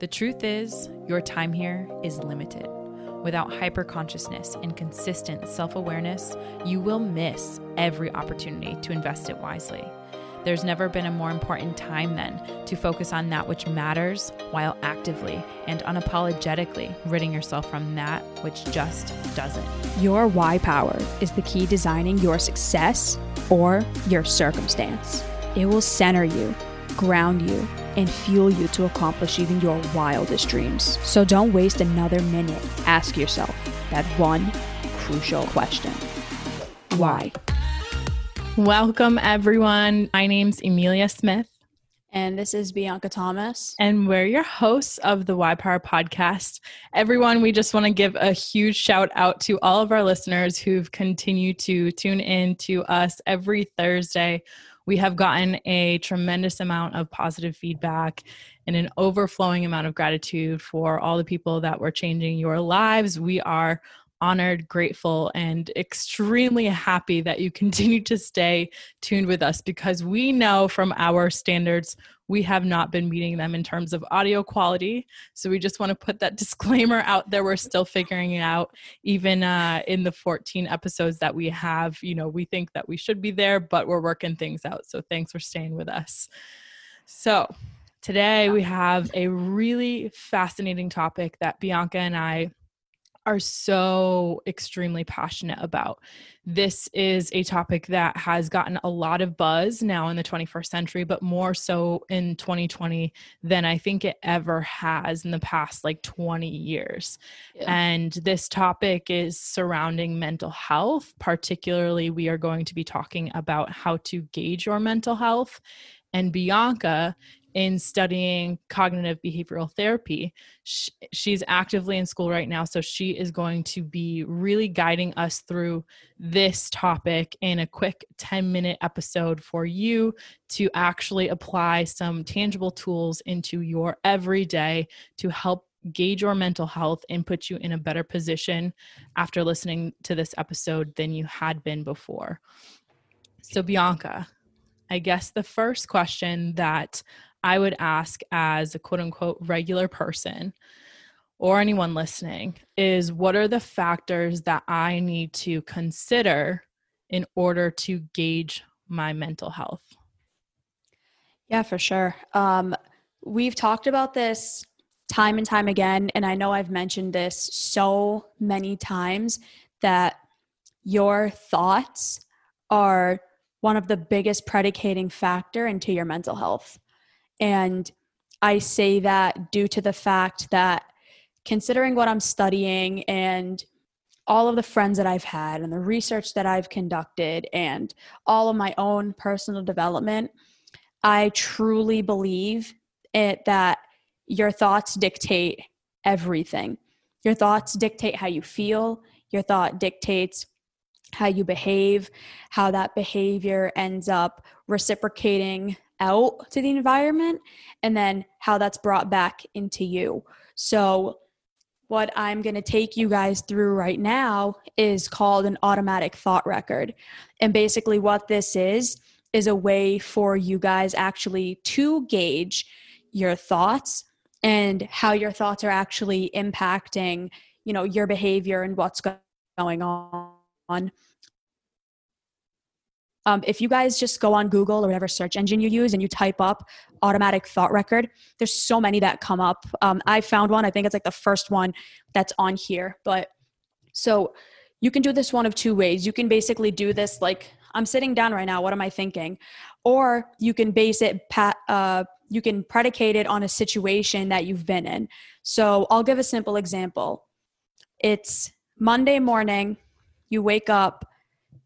The truth is, your time here is limited. Without hyperconsciousness and consistent self awareness, you will miss every opportunity to invest it wisely. There's never been a more important time then to focus on that which matters while actively and unapologetically ridding yourself from that which just doesn't. Your why power is the key designing your success or your circumstance. It will center you, ground you, and fuel you to accomplish even your wildest dreams. So don't waste another minute. Ask yourself that one crucial question Why? Welcome, everyone. My name's Emilia Smith. And this is Bianca Thomas. And we're your hosts of the Why Power podcast. Everyone, we just want to give a huge shout out to all of our listeners who've continued to tune in to us every Thursday we have gotten a tremendous amount of positive feedback and an overflowing amount of gratitude for all the people that were changing your lives. We are honored, grateful, and extremely happy that you continue to stay tuned with us because we know from our standards we have not been meeting them in terms of audio quality. So we just want to put that disclaimer out there. We're still figuring it out, even uh, in the 14 episodes that we have. You know, we think that we should be there, but we're working things out. So thanks for staying with us. So today we have a really fascinating topic that Bianca and I are so extremely passionate about. This is a topic that has gotten a lot of buzz now in the 21st century, but more so in 2020 than I think it ever has in the past like 20 years. Yeah. And this topic is surrounding mental health. Particularly, we are going to be talking about how to gauge your mental health. And Bianca in studying cognitive behavioral therapy. she's actively in school right now, so she is going to be really guiding us through this topic in a quick 10 minute episode for you to actually apply some tangible tools into your everyday to help gauge your mental health and put you in a better position after listening to this episode than you had been before. So, Bianca, I guess the first question that I would ask as a quote unquote regular person or anyone listening is what are the factors that I need to consider in order to gauge my mental health? Yeah, for sure. Um, we've talked about this time and time again, and I know I've mentioned this so many times that your thoughts are one of the biggest predicating factor into your mental health. And I say that due to the fact that considering what I'm studying and all of the friends that I've had and the research that I've conducted and all of my own personal development, I truly believe it that your thoughts dictate everything. Your thoughts dictate how you feel, your thought dictates how you behave, how that behavior ends up reciprocating out to the environment and then how that's brought back into you. So, what I'm going to take you guys through right now is called an automatic thought record. And basically, what this is, is a way for you guys actually to gauge your thoughts and how your thoughts are actually impacting you know your behavior and what's going on um, if you guys just go on Google or whatever search engine you use and you type up automatic thought record, there's so many that come up. Um, I found one, I think it's like the first one that's on here. But so you can do this one of two ways. You can basically do this like, I'm sitting down right now, what am I thinking? Or you can base it, uh, you can predicate it on a situation that you've been in. So I'll give a simple example. It's Monday morning, you wake up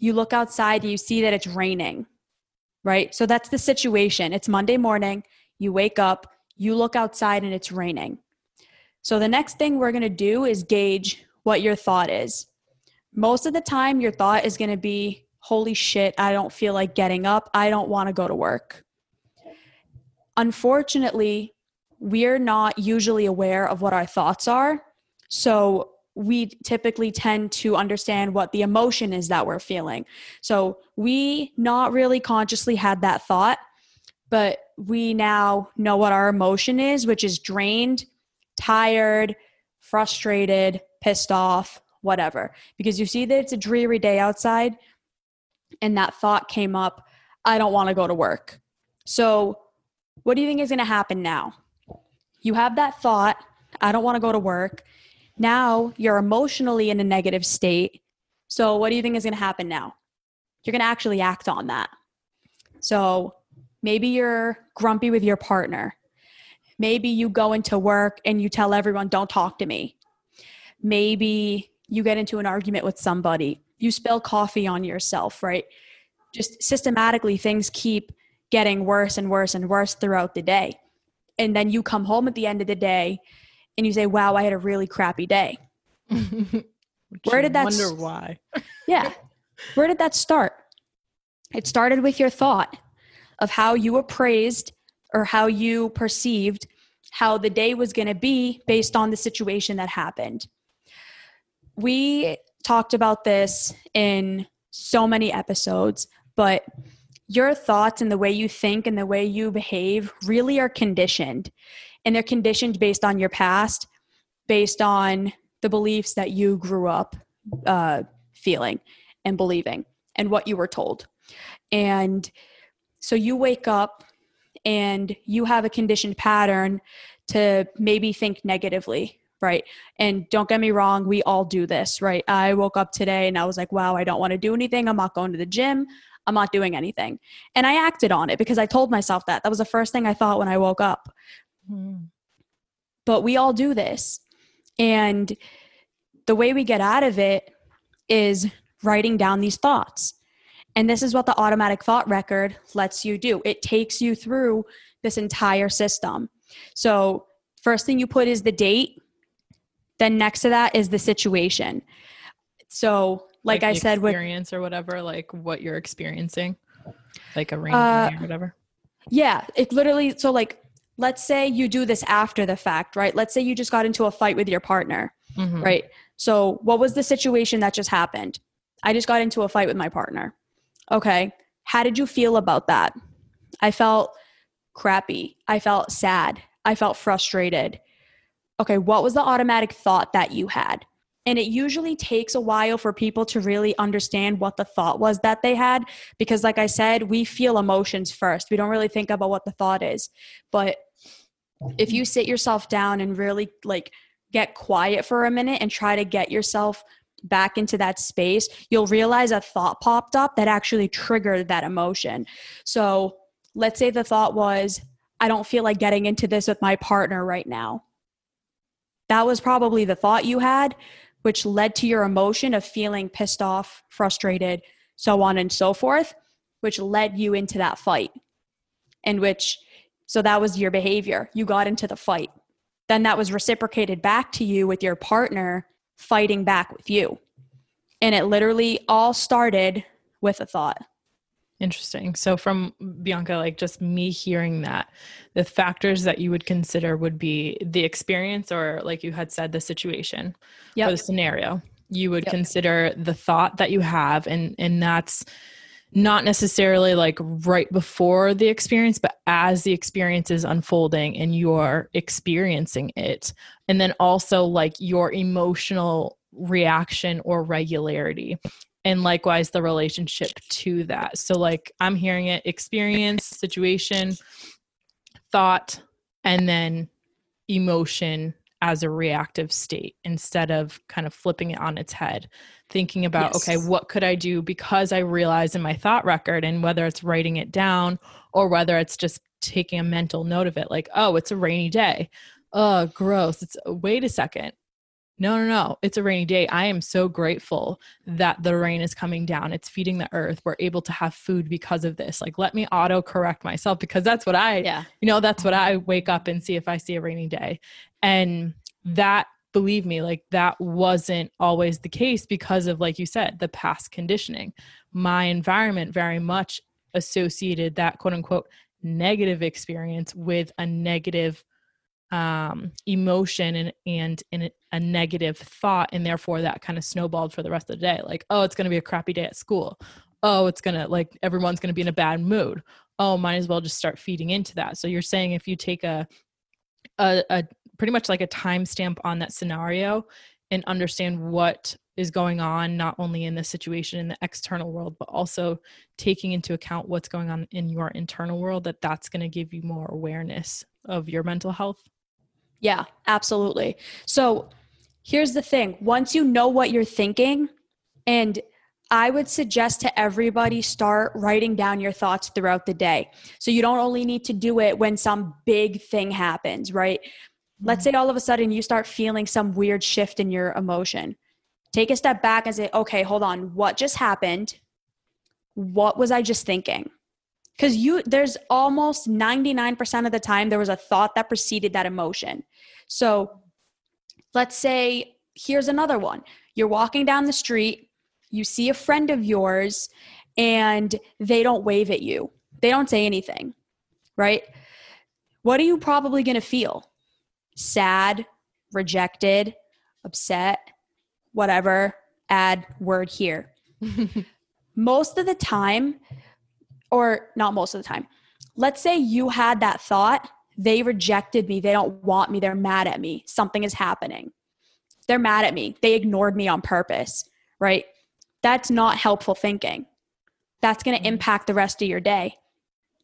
you look outside and you see that it's raining, right? So that's the situation. It's Monday morning, you wake up, you look outside and it's raining. So the next thing we're going to do is gauge what your thought is. Most of the time, your thought is going to be, Holy shit, I don't feel like getting up. I don't want to go to work. Unfortunately, we're not usually aware of what our thoughts are. So we typically tend to understand what the emotion is that we're feeling. So we not really consciously had that thought, but we now know what our emotion is, which is drained, tired, frustrated, pissed off, whatever. Because you see that it's a dreary day outside and that thought came up, I don't want to go to work. So, what do you think is going to happen now? You have that thought, I don't want to go to work. Now you're emotionally in a negative state. So, what do you think is going to happen now? You're going to actually act on that. So, maybe you're grumpy with your partner. Maybe you go into work and you tell everyone, don't talk to me. Maybe you get into an argument with somebody. You spill coffee on yourself, right? Just systematically, things keep getting worse and worse and worse throughout the day. And then you come home at the end of the day and you say, wow, I had a really crappy day. Where did that wonder why? yeah. Where did that start? It started with your thought of how you appraised or how you perceived how the day was going to be based on the situation that happened. We talked about this in so many episodes, but your thoughts and the way you think and the way you behave really are conditioned. And they're conditioned based on your past, based on the beliefs that you grew up uh, feeling and believing and what you were told. And so you wake up and you have a conditioned pattern to maybe think negatively, right? And don't get me wrong, we all do this, right? I woke up today and I was like, wow, I don't want to do anything. I'm not going to the gym. I'm not doing anything. And I acted on it because I told myself that. That was the first thing I thought when I woke up. Mm. But we all do this. And the way we get out of it is writing down these thoughts. And this is what the automatic thought record lets you do it takes you through this entire system. So, first thing you put is the date, then next to that is the situation. So, like, like I said, experience or whatever, like what you're experiencing, like a rain uh, or whatever. Yeah, it literally. So, like, let's say you do this after the fact, right? Let's say you just got into a fight with your partner, mm-hmm. right? So, what was the situation that just happened? I just got into a fight with my partner. Okay. How did you feel about that? I felt crappy. I felt sad. I felt frustrated. Okay. What was the automatic thought that you had? And it usually takes a while for people to really understand what the thought was that they had. Because, like I said, we feel emotions first. We don't really think about what the thought is. But if you sit yourself down and really like get quiet for a minute and try to get yourself back into that space, you'll realize a thought popped up that actually triggered that emotion. So let's say the thought was, I don't feel like getting into this with my partner right now. That was probably the thought you had, which led to your emotion of feeling pissed off, frustrated, so on and so forth, which led you into that fight. And which, so that was your behavior. You got into the fight. Then that was reciprocated back to you with your partner fighting back with you. And it literally all started with a thought. Interesting. So, from Bianca, like just me hearing that, the factors that you would consider would be the experience, or like you had said, the situation yep. or the scenario. You would yep. consider the thought that you have, and and that's not necessarily like right before the experience, but as the experience is unfolding and you're experiencing it. And then also like your emotional reaction or regularity. And likewise, the relationship to that. So, like, I'm hearing it experience, situation, thought, and then emotion as a reactive state instead of kind of flipping it on its head thinking about yes. okay what could i do because i realize in my thought record and whether it's writing it down or whether it's just taking a mental note of it like oh it's a rainy day. Oh gross. It's uh, wait a second. No no no. It's a rainy day. I am so grateful that the rain is coming down. It's feeding the earth. We're able to have food because of this. Like let me auto correct myself because that's what i yeah. you know that's what i wake up and see if i see a rainy day. And that believe me like that wasn't always the case because of like you said the past conditioning. My environment very much associated that quote unquote negative experience with a negative um, emotion and and in a, a negative thought and therefore that kind of snowballed for the rest of the day. Like oh it's going to be a crappy day at school. Oh it's going to like everyone's going to be in a bad mood. Oh might as well just start feeding into that. So you're saying if you take a a, a pretty much like a timestamp on that scenario and understand what is going on not only in the situation in the external world but also taking into account what's going on in your internal world that that's going to give you more awareness of your mental health yeah absolutely so here's the thing once you know what you're thinking and I would suggest to everybody start writing down your thoughts throughout the day. So you don't only need to do it when some big thing happens, right? Let's say all of a sudden you start feeling some weird shift in your emotion. Take a step back and say, okay, hold on, what just happened? What was I just thinking? Because you there's almost 99% of the time there was a thought that preceded that emotion. So let's say here's another one. You're walking down the street you see a friend of yours and they don't wave at you, they don't say anything, right? What are you probably to feel? Sad, rejected, upset, whatever, add word here. most of the time, or not most of the time, let's say you had that thought, they rejected me, they don't want me, they're mad at me, something is happening. They're mad at me, they ignored me on purpose, right? that's not helpful thinking. That's going to mm-hmm. impact the rest of your day.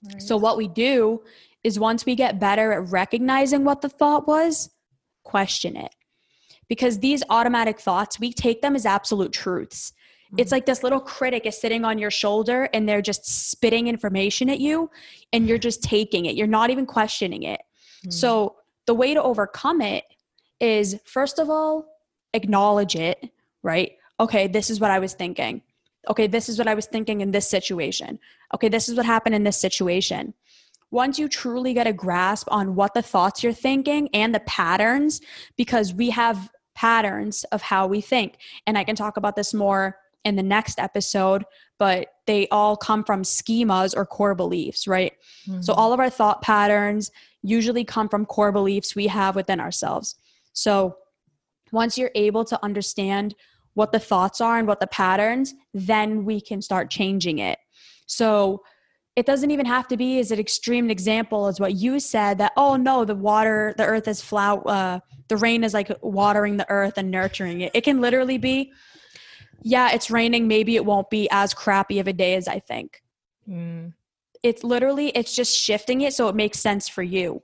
Right. So, what we do is once we get better at recognizing what the thought was, question it. Because these automatic thoughts, we take them as absolute truths. Mm-hmm. It's like this little critic is sitting on your shoulder and they're just spitting information at you and you're just taking it. You're not even questioning it. Mm-hmm. So, the way to overcome it is first of all, acknowledge it, right? okay, this is what I was thinking. Okay, this is what I was thinking in this situation. Okay, this is what happened in this situation. Once you truly get a grasp on what the thoughts you're thinking and the patterns, because we have patterns of how we think. And I can talk about this more in the next episode, but they all come from schemas or core beliefs, right? Mm-hmm. So all of our thought patterns usually come from core beliefs we have within ourselves. So once you're able to understand what the thoughts are and what the patterns, then we can start changing it. So it doesn't even have to be as an extreme example as what you said that, oh no, the water, the earth is flower, uh, the rain is like watering the earth and nurturing it. It can literally be, yeah, it's raining. Maybe it won't be as crappy of a day as I think. Mm. It's literally, it's just shifting it so it makes sense for you.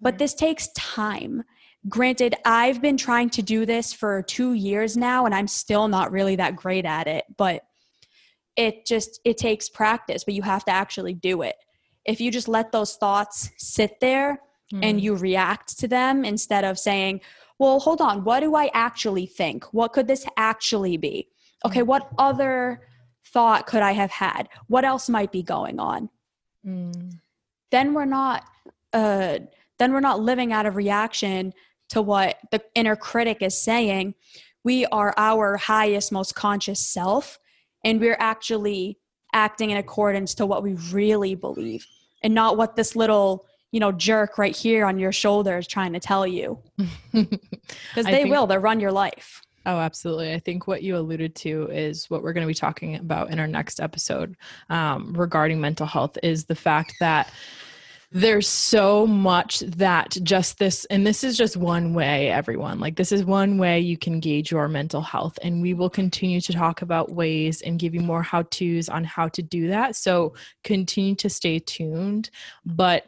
But this takes time Granted, I've been trying to do this for two years now, and I'm still not really that great at it, but it just it takes practice but you have to actually do it. If you just let those thoughts sit there mm. and you react to them instead of saying well hold on what do i actually think? What could this actually be? Okay mm. what other thought could i have had? What else might be going on? Mm. then we're not uh then we're not living out of reaction to what the inner critic is saying, we are our highest, most conscious self, and we're actually acting in accordance to what we really believe and not what this little you know jerk right here on your shoulder is trying to tell you. Because they think, will they run your life. Oh absolutely. I think what you alluded to is what we're going to be talking about in our next episode um, regarding mental health is the fact that there's so much that just this and this is just one way everyone. Like this is one way you can gauge your mental health and we will continue to talk about ways and give you more how to's on how to do that. So continue to stay tuned but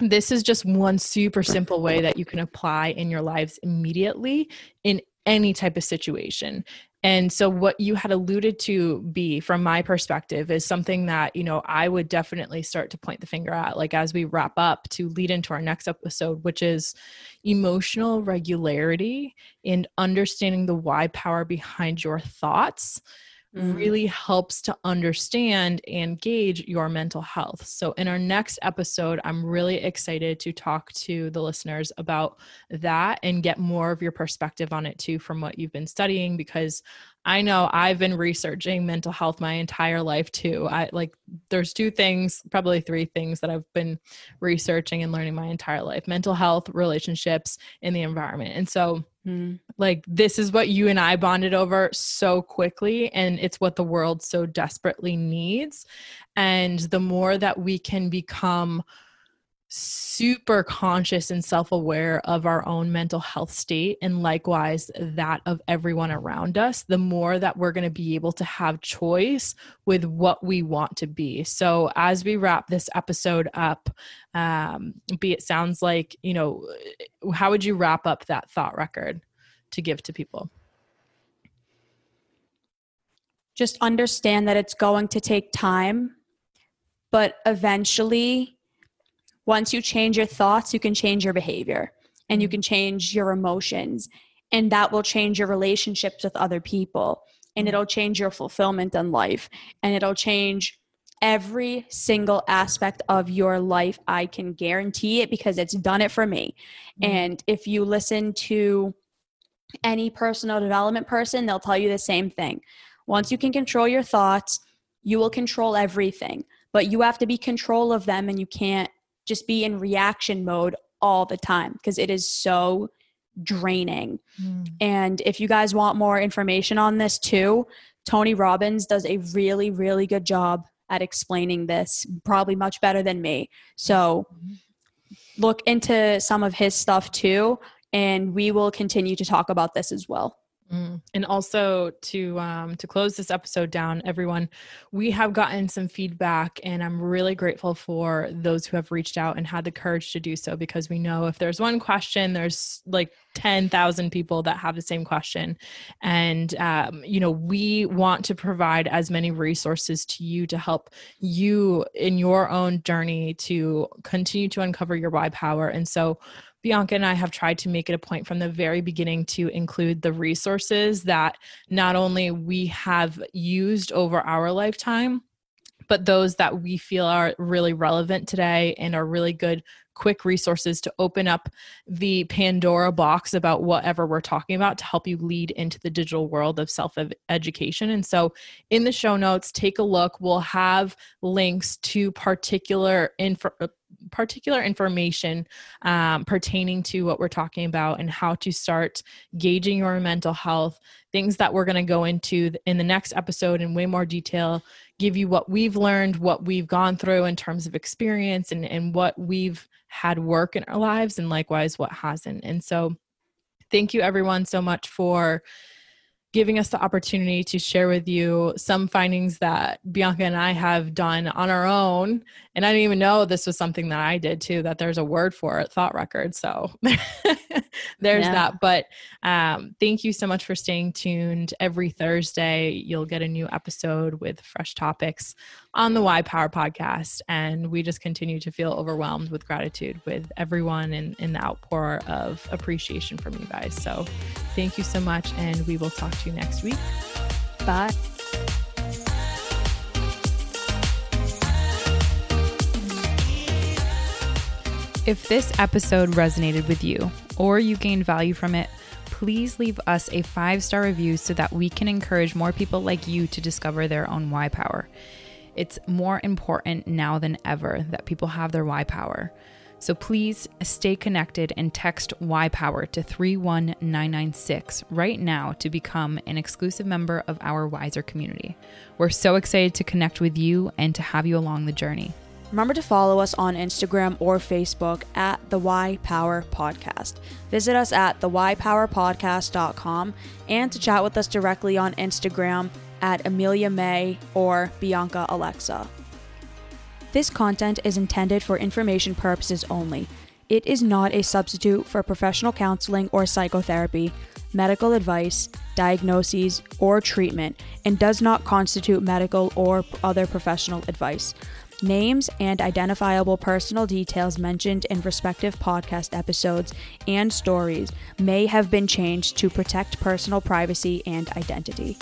this is just one super simple way that you can apply in your lives immediately in any type of situation. And so, what you had alluded to be, from my perspective, is something that, you know, I would definitely start to point the finger at, like as we wrap up to lead into our next episode, which is emotional regularity and understanding the why power behind your thoughts mm-hmm. really helps to understand and gauge your mental health. So, in our next episode, I'm really excited to talk to the listeners about that and get more of your perspective on it too from what you've been studying because I know I've been researching mental health my entire life too. I like there's two things, probably three things that I've been researching and learning my entire life. Mental health, relationships, and the environment. And so mm. like this is what you and I bonded over so quickly and it's what the world so desperately needs. And the more that we can become super conscious and self aware of our own mental health state and likewise that of everyone around us, the more that we're going to be able to have choice with what we want to be. So, as we wrap this episode up, um, be it sounds like, you know, how would you wrap up that thought record to give to people? Just understand that it's going to take time, but eventually once you change your thoughts, you can change your behavior and you mm. can change your emotions. And that will change your relationships with other people. And mm. it'll change your fulfillment in life. And it'll change every single aspect of your life. I can guarantee it because it's done it for me. Mm-hmm. And if you listen to any personal development person, they'll tell you the same thing. Once you can control your thoughts, you will control everything, but you have to be control of them and you can't just be in reaction mode all the time because it is so draining. Mm. And if you guys want more information on this too, Tony Robbins does a really, really good job at explaining this, probably much better than me. So look into some of his stuff too, and we will continue to talk about this as well. Mm. And also to um, to close this episode down, everyone, we have gotten some feedback, and I'm really grateful for those who have reached out and had the courage to do so because we know if there's one question, there's like ten thousand people that have the same question, and um, you know we want to provide as many resources to you to help you in your own journey to continue to uncover your why power, and so Bianca and I have tried to make it a point from the very beginning to include the resources that not only we have used over our lifetime, but those that we feel are really relevant today and are really good quick resources to open up the Pandora box about whatever we're talking about to help you lead into the digital world of self education. And so, in the show notes, take a look. We'll have links to particular info particular information um, pertaining to what we're talking about and how to start gauging your mental health things that we're going to go into in the next episode in way more detail give you what we've learned what we've gone through in terms of experience and, and what we've had work in our lives and likewise what hasn't and so thank you everyone so much for giving us the opportunity to share with you some findings that Bianca and I have done on our own. And I didn't even know this was something that I did too, that there's a word for it, thought record. So there's yeah. that. But um, thank you so much for staying tuned. Every Thursday, you'll get a new episode with fresh topics on the Why Power podcast. And we just continue to feel overwhelmed with gratitude with everyone in, in the outpour of appreciation from you guys. So thank you so much. And we will talk to you next week. Bye. If this episode resonated with you or you gained value from it, please leave us a five star review so that we can encourage more people like you to discover their own why power. It's more important now than ever that people have their why power. So please stay connected and text Y Power to 31996 right now to become an exclusive member of our Wiser community. We're so excited to connect with you and to have you along the journey. Remember to follow us on Instagram or Facebook at the WhyPower Podcast. Visit us at thewhypowerpodcast.com and to chat with us directly on Instagram at Emilia May or Bianca Alexa. This content is intended for information purposes only. It is not a substitute for professional counseling or psychotherapy, medical advice, diagnoses, or treatment, and does not constitute medical or other professional advice. Names and identifiable personal details mentioned in respective podcast episodes and stories may have been changed to protect personal privacy and identity.